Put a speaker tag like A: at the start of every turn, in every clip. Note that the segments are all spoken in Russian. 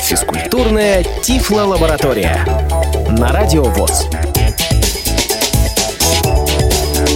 A: Физкультурная Тифло-лаборатория. На Радио ВОЗ.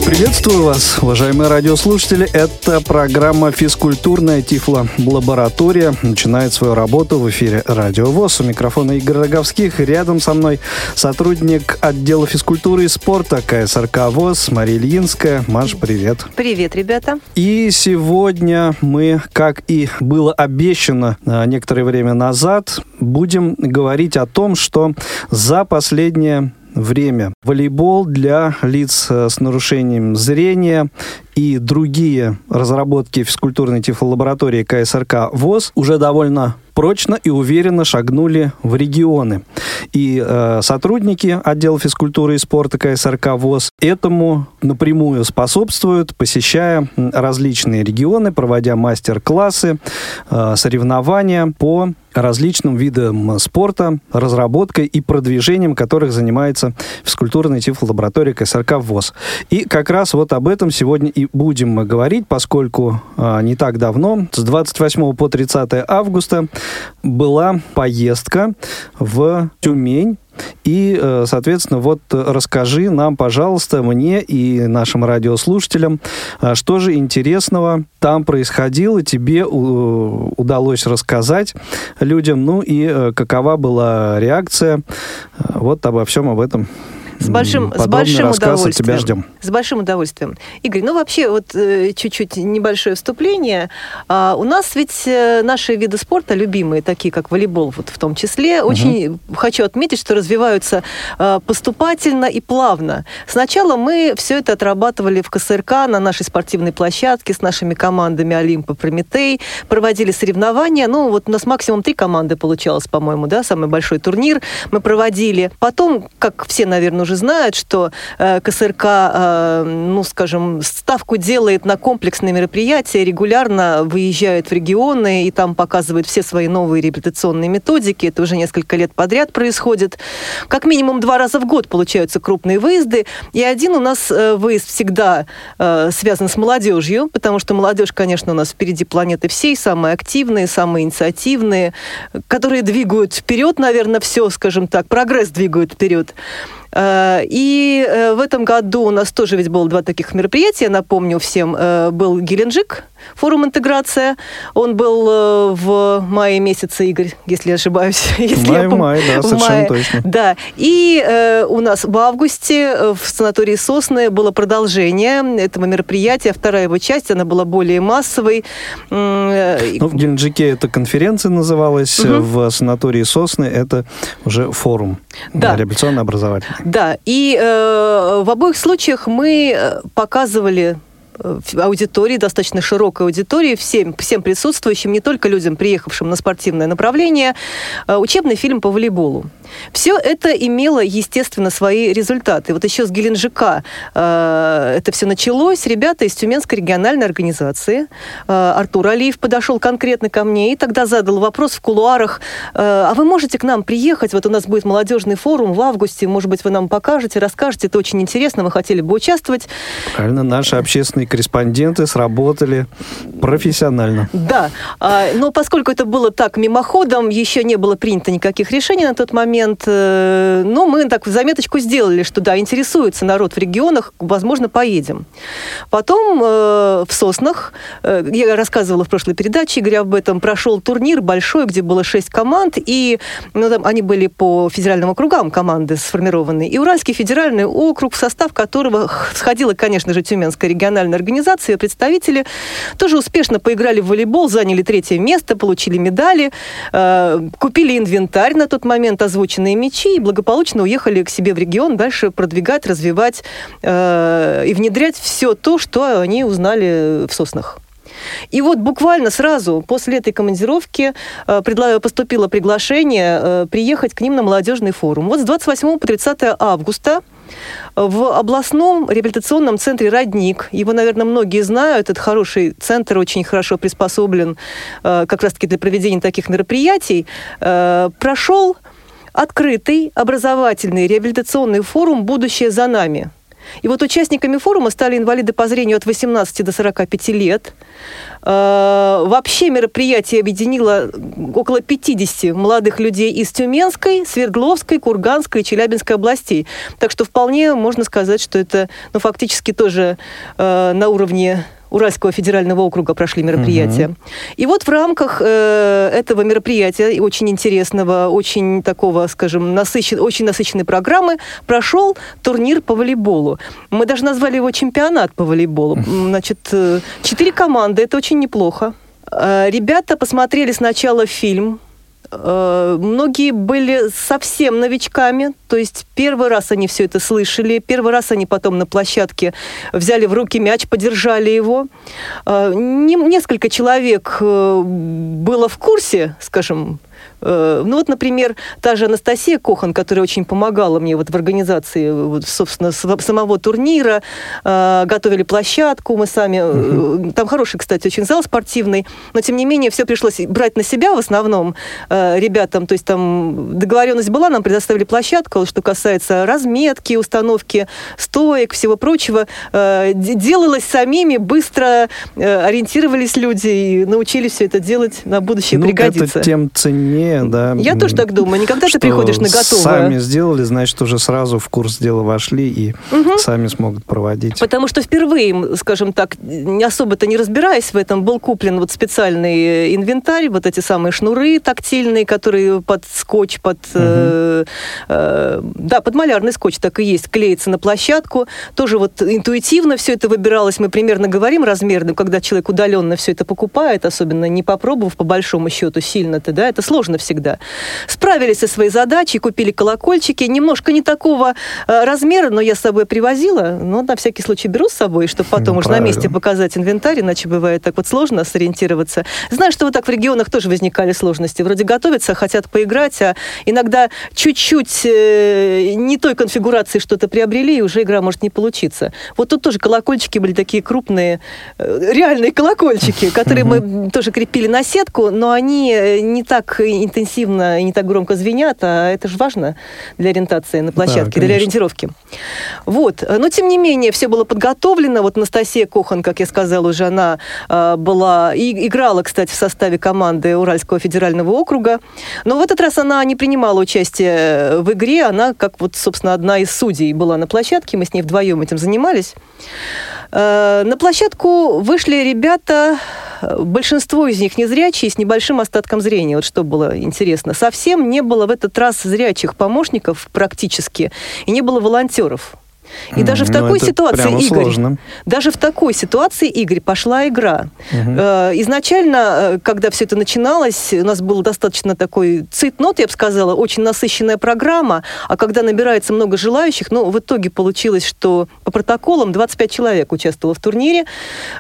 B: Приветствую вас, уважаемые радиослушатели. Это программа «Физкультурная Тифло-лаборатория». Начинает свою работу в эфире Радио ВОЗ. У микрофона Игорь Роговских. Рядом со мной сотрудник отдела физкультуры и спорта КСРК ВОЗ Мария Ильинская. Маш, привет.
C: Привет, ребята.
B: И сегодня мы, как и было обещано а, некоторое время назад, будем говорить о том, что за последнее время. Волейбол для лиц э, с нарушением зрения и другие разработки физкультурной тифлолаборатории КСРК ВОЗ уже довольно прочно и уверенно шагнули в регионы. И э, сотрудники отдела физкультуры и спорта КСРК ВОЗ этому напрямую способствуют, посещая различные регионы, проводя мастер-классы, э, соревнования по различным видам спорта, разработкой и продвижением которых занимается физкультурная тифлолаборатория КСРК ВОЗ. И как раз вот об этом сегодня и будем мы говорить, поскольку а, не так давно, с 28 по 30 августа, была поездка в Тюмень и, э, соответственно, вот расскажи нам, пожалуйста, мне и нашим радиослушателям, а, что же интересного там происходило, тебе удалось рассказать людям, ну и э, какова была реакция. Вот обо всем об этом
C: с большим, с большим удовольствием.
B: тебя ждем.
C: С большим удовольствием. Игорь, ну вообще вот э, чуть-чуть небольшое вступление. А, у нас ведь э, наши виды спорта любимые, такие как волейбол вот в том числе, угу. очень хочу отметить, что развиваются э, поступательно и плавно. Сначала мы все это отрабатывали в КСРК на нашей спортивной площадке с нашими командами Олимпа, Прометей, проводили соревнования. Ну вот у нас максимум три команды получалось, по-моему, да, самый большой турнир мы проводили. Потом, как все, наверное, уже знают, что э, КСРК, э, ну, скажем, ставку делает на комплексные мероприятия, регулярно выезжают в регионы и там показывают все свои новые реабилитационные методики. Это уже несколько лет подряд происходит. Как минимум два раза в год получаются крупные выезды. И один у нас э, выезд всегда связан с молодежью, потому что молодежь, конечно, у нас впереди планеты всей, самые активные, самые инициативные, которые двигают вперед, наверное, все, скажем так, прогресс двигают вперед. Э, и э, в этом году у нас тоже ведь было два таких мероприятия, напомню всем. Э, был Геленджик, форум «Интеграция». Он был в мае месяце, Игорь, если я ошибаюсь. Если
B: май, я пом... май, да, совершенно мае. точно.
C: Да. И э, у нас в августе в санатории «Сосны» было продолжение этого мероприятия. Вторая его часть, она была более массовой.
B: Ну, в Геленджике это конференция называлась, угу. в санатории «Сосны» это уже форум да. реабилитационно-образовательный.
C: Да, и э, в обоих случаях мы э, показывали аудитории, достаточно широкой аудитории, всем, всем присутствующим, не только людям, приехавшим на спортивное направление, э, учебный фильм по волейболу. Все это имело, естественно, свои результаты. Вот еще с Геленджика э, это все началось. Ребята из Тюменской региональной организации, э, Артур Алиев подошел конкретно ко мне и тогда задал вопрос в кулуарах, э, а вы можете к нам приехать? Вот у нас будет молодежный форум в августе, может быть, вы нам покажете, расскажете, это очень интересно, мы хотели бы участвовать.
B: Правильно, наши общественные корреспонденты сработали профессионально.
C: Да, э, но поскольку это было так мимоходом, еще не было принято никаких решений на тот момент, э, ну, мы так заметочку сделали, что да, интересуется народ в регионах, возможно, поедем. Потом э, в Соснах, э, я рассказывала в прошлой передаче, Игорь, об этом, прошел турнир большой, где было шесть команд, и ну, там, они были по федеральным округам команды сформированы. И Уральский федеральный округ, в состав которого сходила, конечно же, Тюменская региональная организация, представители тоже успешно поиграли в волейбол, заняли третье место, получили медали, э, купили инвентарь на тот момент, озвученные мечи и благополучно уехали к себе в регион дальше продвигать, развивать э, и внедрять все то, что они узнали в соснах. И вот буквально сразу после этой командировки э, поступило приглашение э, приехать к ним на молодежный форум. Вот с 28 по 30 августа в областном реабилитационном центре «Родник». Его, наверное, многие знают. Это хороший центр, очень хорошо приспособлен э, как раз-таки для проведения таких мероприятий. Э, прошел открытый образовательный реабилитационный форум «Будущее за нами». И вот участниками форума стали инвалиды по зрению от 18 до 45 лет. Э, вообще мероприятие объединило около 50 молодых людей из Тюменской, Свердловской, Курганской и Челябинской областей. Так что вполне можно сказать, что это ну, фактически тоже э, на уровне Уральского федерального округа прошли мероприятия. Угу. И вот в рамках э, этого мероприятия, очень интересного, очень такого, скажем, насыщен, очень насыщенной программы, прошел турнир по волейболу. Мы даже назвали его чемпионат по волейболу. Значит, э, четыре команды, это очень неплохо. Э, ребята посмотрели сначала фильм многие были совсем новичками, то есть первый раз они все это слышали, первый раз они потом на площадке взяли в руки мяч, подержали его. Э, несколько человек э, было в курсе, скажем, Э, ну вот, например, та же Анастасия Кохан, которая очень помогала мне вот в организации, вот, собственно, самого турнира, э, готовили площадку, мы сами, угу. там хороший, кстати, очень зал спортивный, но тем не менее все пришлось брать на себя в основном ребятам, то есть там договоренность была, нам предоставили площадку, что касается разметки, установки стоек, всего прочего, делалось самими, быстро ориентировались люди и научились все это делать. На будущее
B: ну,
C: пригодится.
B: Это тем ценнее сложнее, да.
C: Я тоже так думаю. Никогда ты приходишь на готовое.
B: сами сделали, значит, уже сразу в курс дела вошли и угу. сами смогут проводить.
C: Потому что впервые, скажем так, не особо-то не разбираясь в этом, был куплен вот специальный инвентарь, вот эти самые шнуры тактильные, которые под скотч, под... Угу. Э, э, да, под малярный скотч так и есть, клеится на площадку. Тоже вот интуитивно все это выбиралось. Мы примерно говорим размерно, когда человек удаленно все это покупает, особенно не попробовав по большому счету сильно-то, да, это сложно всегда. Справились со своей задачей, купили колокольчики. Немножко не такого э, размера, но я с собой привозила. Но на всякий случай беру с собой, чтобы потом ну, уже правильно. на месте показать инвентарь, иначе бывает так вот сложно сориентироваться. Знаю, что вот так в регионах тоже возникали сложности. Вроде готовятся, хотят поиграть, а иногда чуть-чуть э, не той конфигурации что-то приобрели, и уже игра может не получиться. Вот тут тоже колокольчики были такие крупные, э, реальные колокольчики, которые мы тоже крепили на сетку, но они э, не так интенсивно и не так громко звенят, а это же важно для ориентации на площадке, да, для ориентировки. Вот. Но, тем не менее, все было подготовлено. Вот Анастасия Кохан, как я сказала уже, она э, была и играла, кстати, в составе команды Уральского федерального округа. Но в этот раз она не принимала участие в игре. Она, как вот, собственно, одна из судей была на площадке. Мы с ней вдвоем этим занимались. Э, на площадку вышли ребята, большинство из них незрячие, с небольшим остатком зрения. Вот что было интересно. Совсем не было в этот раз зрячих помощников практически, и не было волонтеров. И даже в ну, такой ситуации, Игорь, сложно. даже в такой ситуации, Игорь, пошла игра. Угу. Изначально, э, когда все это начиналось, у нас был достаточно такой цитнот, я бы сказала, очень насыщенная программа, а когда набирается много желающих, ну, в итоге получилось, что по протоколам 25 человек участвовало в турнире.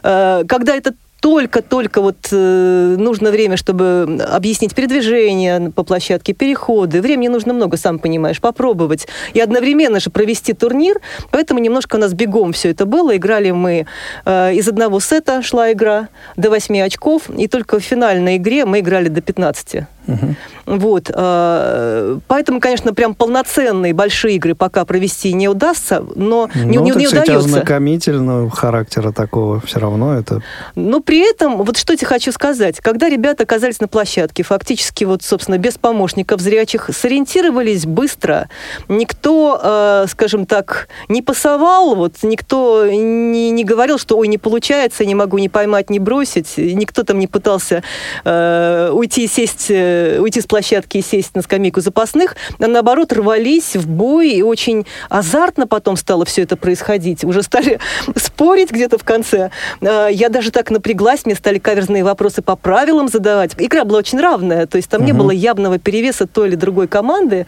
C: Э, когда этот только-только вот э, нужно время, чтобы объяснить передвижение по площадке, переходы. Времени нужно много, сам понимаешь, попробовать. И одновременно же провести турнир. Поэтому немножко у нас бегом все это было. Играли мы э, из одного сета, шла игра, до 8 очков. И только в финальной игре мы играли до 15. Угу. Вот. Э, поэтому, конечно, прям полноценные большие игры пока провести не удастся, но
B: ну,
C: не, не,
B: не
C: удается.
B: ознакомительного характера такого все равно это...
C: Но при этом, вот что тебе хочу сказать, когда ребята оказались на площадке, фактически вот, собственно, без помощников зрячих, сориентировались быстро, никто, э, скажем так, не пасовал, вот, никто не, не говорил, что ой, не получается, не могу не поймать, не бросить, никто там не пытался э, уйти и сесть э, уйти с площадки и сесть на скамейку запасных, а наоборот рвались в бой, и очень азартно потом стало все это происходить. Уже стали спорить где-то в конце. А, я даже так напряглась, мне стали каверзные вопросы по правилам задавать. Игра была очень равная, то есть там угу. не было явного перевеса той или другой команды.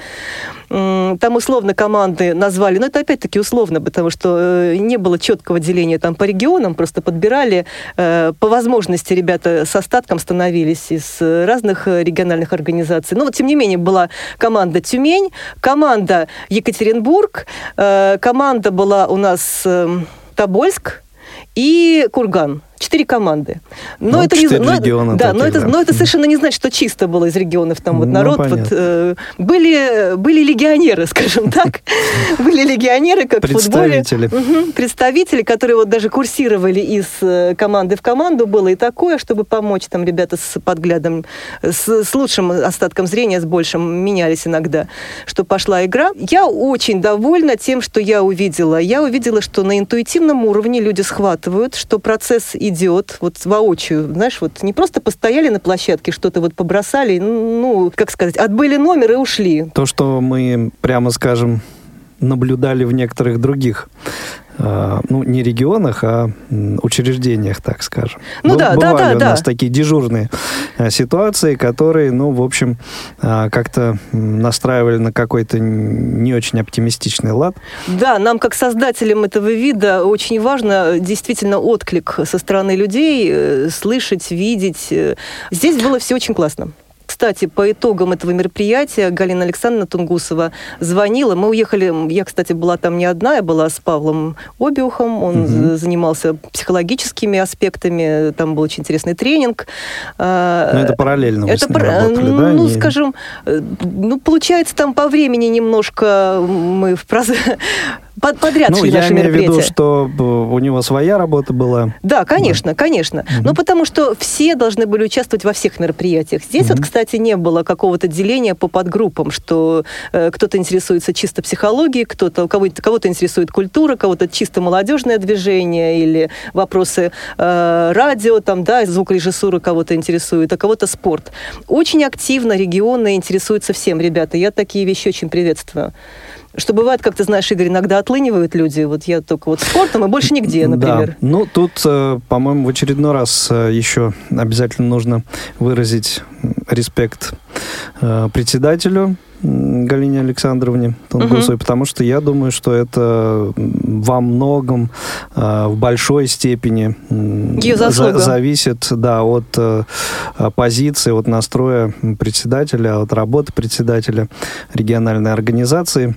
C: Там условно команды назвали, но это опять-таки условно, потому что э, не было четкого деления там по регионам, просто подбирали э, по возможности ребята с остатком становились из разных региональных организаций. Но вот тем не менее была команда Тюмень, команда Екатеринбург, э, команда была у нас Тобольск и Курган. Четыре команды.
B: Но ну, это не но, региона
C: да, таких, но это, да. но это совершенно не значит, что чисто было из регионов там вот ну, народ. Вот, э, были были легионеры, скажем так, были легионеры как в футболе. Представители. Представители, которые вот даже курсировали из э, команды в команду, было и такое, чтобы помочь там ребята с подглядом, с, с лучшим остатком зрения, с большим менялись иногда, что пошла игра. Я очень довольна тем, что я увидела. Я увидела, что на интуитивном уровне люди схватывают, что процесс идет вот воочию. Знаешь, вот не просто постояли на площадке, что-то вот побросали, ну, как сказать, отбыли номер и ушли.
B: То, что мы, прямо скажем, наблюдали в некоторых других ну, не регионах, а учреждениях, так скажем.
C: Ну, да,
B: бывали
C: да, да,
B: у
C: да.
B: нас такие дежурные а, ситуации, которые, ну, в общем, а, как-то настраивали на какой-то не очень оптимистичный лад.
C: Да, нам, как создателям этого вида, очень важно действительно отклик со стороны людей, э, слышать, видеть. Э, здесь было все очень классно. Кстати, по итогам этого мероприятия Галина Александровна Тунгусова звонила. Мы уехали, я, кстати, была там не одна, я была с Павлом Обиухом. Он угу. занимался психологическими аспектами, там был очень интересный тренинг.
B: А, Но это параллельно
C: это пар... работали, ну, да? Ну, не... скажем, э, ну, получается, там по времени немножко мы в проз под, подряд
B: ну,
C: шли
B: я
C: наши
B: имею в виду, что у него своя работа была.
C: Да, конечно, да. конечно. Угу. Ну, потому что все должны были участвовать во всех мероприятиях. Здесь угу. вот, кстати, не было какого-то деления по подгруппам, что э, кто-то интересуется чисто психологией, кто-то, кого-то, кого-то интересует культура, кого-то чисто молодежное движение или вопросы э, радио, там, да, звукорежиссуры кого-то интересует, а кого-то спорт. Очень активно регионы интересуются всем, ребята. Я такие вещи очень приветствую. Что бывает, как ты знаешь, Игорь, иногда отлынивают люди. Вот я только вот спортом и больше нигде, например.
B: Да. Ну, тут, э, по-моему, в очередной раз э, еще обязательно нужно выразить респект э, председателю Галине Александровне Тунгусовой, угу. потому что я думаю, что это во многом, в большой степени
C: за
B: зависит да, от позиции, от настроя председателя, от работы председателя региональной организации.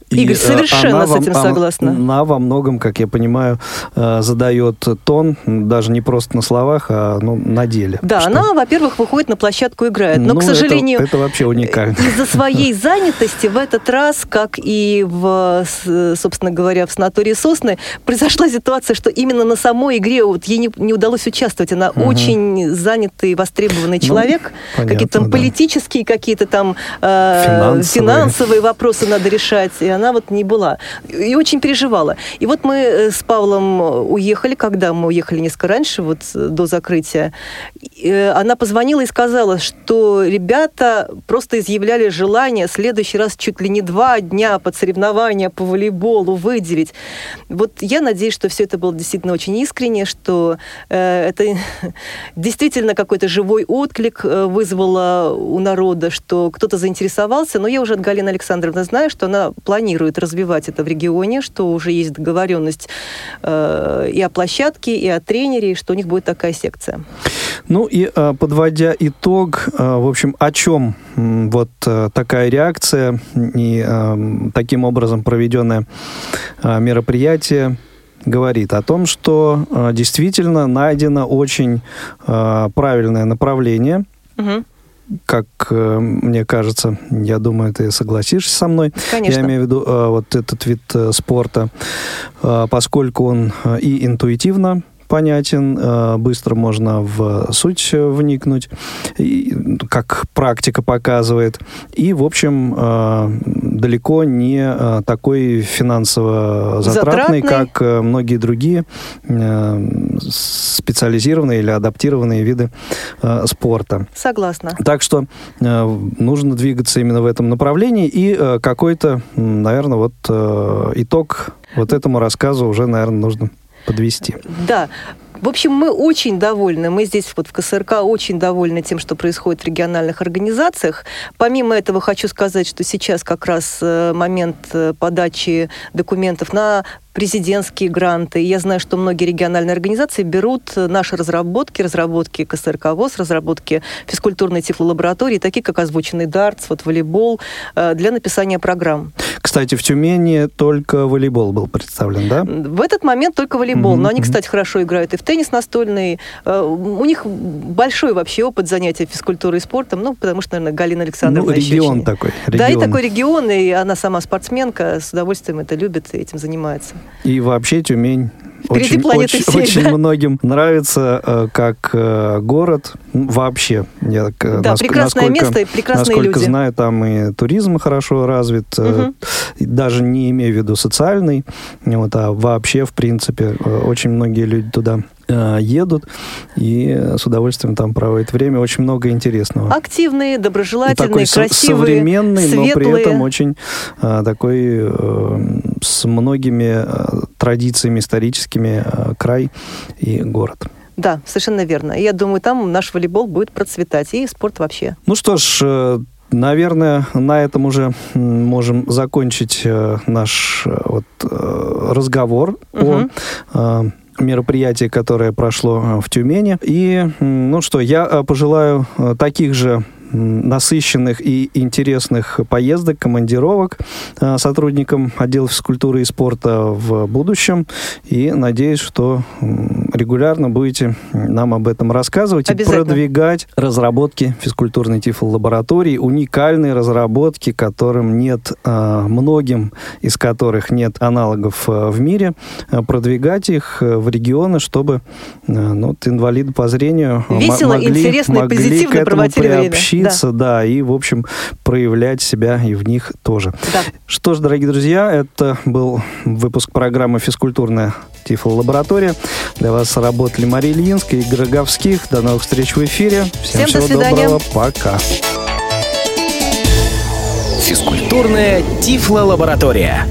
C: Игорь, и, совершенно с этим согласна.
B: Она во многом, как я понимаю, э, задает тон, даже не просто на словах, а ну, на деле.
C: Да, что... она, во-первых, выходит на площадку, играет, но, ну, к сожалению...
B: Это, это вообще уникально.
C: Из-за своей занятости в этот раз, как и, в, собственно говоря, в санатории «Сосны», произошла ситуация, что именно на самой игре вот ей не, не удалось участвовать. Она угу. очень занятый, востребованный ну, человек. Ну, какие-то там да. политические, какие-то там э, финансовые. финансовые вопросы надо решать. И она она вот не была. И очень переживала. И вот мы э, с Павлом уехали, когда мы уехали несколько раньше, вот э, до закрытия, э, она позвонила и сказала, что ребята просто изъявляли желание в следующий раз чуть ли не два дня под соревнования по волейболу выделить. Вот я надеюсь, что все это было действительно очень искренне, что э, это действительно какой-то живой отклик вызвало у народа, что кто-то заинтересовался. Но я уже от Галины Александровны знаю, что она планирует планирует развивать это в регионе, что уже есть договоренность э, и о площадке, и о тренере, и что у них будет такая секция.
B: Ну и э, подводя итог, э, в общем, о чем вот э, такая реакция и таким образом проведенное мероприятие говорит о том, что действительно найдено очень правильное направление. Угу как э, мне кажется, я думаю, ты согласишься со мной.
C: Конечно.
B: Я имею в виду э, вот этот вид э, спорта, поскольку он и интуитивно понятен, э, быстро можно в суть вникнуть, как практика показывает. И, в общем, э, далеко не э, такой финансово затратный, затратный. как многие другие специализированные или адаптированные виды спорта.
C: Согласна.
B: Так что нужно двигаться именно в этом направлении. И какой-то, наверное, вот итог вот этому рассказу уже, наверное, нужно подвести.
C: Да. В общем, мы очень довольны. Мы здесь вот в КСРК очень довольны тем, что происходит в региональных организациях. Помимо этого, хочу сказать, что сейчас как раз э, момент э, подачи документов на президентские гранты. Я знаю, что многие региональные организации берут наши разработки, разработки КСРК ВОЗ, разработки физкультурной тифлолаборатории, такие как озвученный дартс, вот волейбол, э, для написания программ.
B: Кстати, в Тюмени только волейбол был представлен, да?
C: В этот момент только волейбол. Но они, кстати, хорошо играют и в теннис настольный. Э, у них большой вообще опыт занятия физкультурой и спортом, ну, потому что, наверное, Галина Александровна
B: Ну, регион
C: еще
B: такой.
C: Да, и
B: регион.
C: такой регион, и она сама спортсменка, с удовольствием это любит и этим занимается.
B: И вообще Тюмень
C: Впереди
B: очень,
C: планеты
B: очень,
C: всей,
B: очень
C: да.
B: многим нравится э, как э, город М, вообще. Я, э,
C: Да,
B: наск-
C: прекрасное
B: насколько-
C: место и прекрасные
B: Насколько
C: люди.
B: знаю, там и туризм хорошо развит, и даже не имея в виду социальный, вот, а вообще, в принципе, очень многие люди туда едут и э, с удовольствием там проводят время. Очень много интересного.
C: Активные, доброжелательные,
B: такой
C: красивые,
B: современный, но при
C: светлые.
B: этом очень э, такой э, с многими э, традициями историческими э, край и город.
C: Да, совершенно верно. Я думаю, там наш волейбол будет процветать, и спорт вообще.
B: Ну что ж, э, наверное, на этом уже можем закончить э, наш э, вот, э, разговор
C: Мгм.
B: о мероприятии, которое прошло э, в Тюмени. И, ну что, я э, пожелаю э, таких же насыщенных и интересных поездок, командировок э, сотрудникам отдела физкультуры и спорта в будущем. И надеюсь, что регулярно будете нам об этом рассказывать и продвигать разработки физкультурной тифлолаборатории, уникальные разработки, которым нет, э, многим из которых нет аналогов э, в мире, продвигать их в регионы, чтобы ну, инвалиды по зрению
C: Весело,
B: могли,
C: интересно и
B: могли
C: позитивно
B: к этому
C: проводили время.
B: Приобщиться, да. и, в общем, проявлять себя и в них тоже.
C: Да.
B: Что ж, дорогие друзья, это был выпуск программы «Физкультурная тифлолаборатория». Для вас работали Мария Ильинская и Игорь Роговских. До новых встреч в эфире. Всем,
C: Всем до
B: всего
C: свидания.
B: доброго. Пока.
A: Физкультурная Тифло-лаборатория.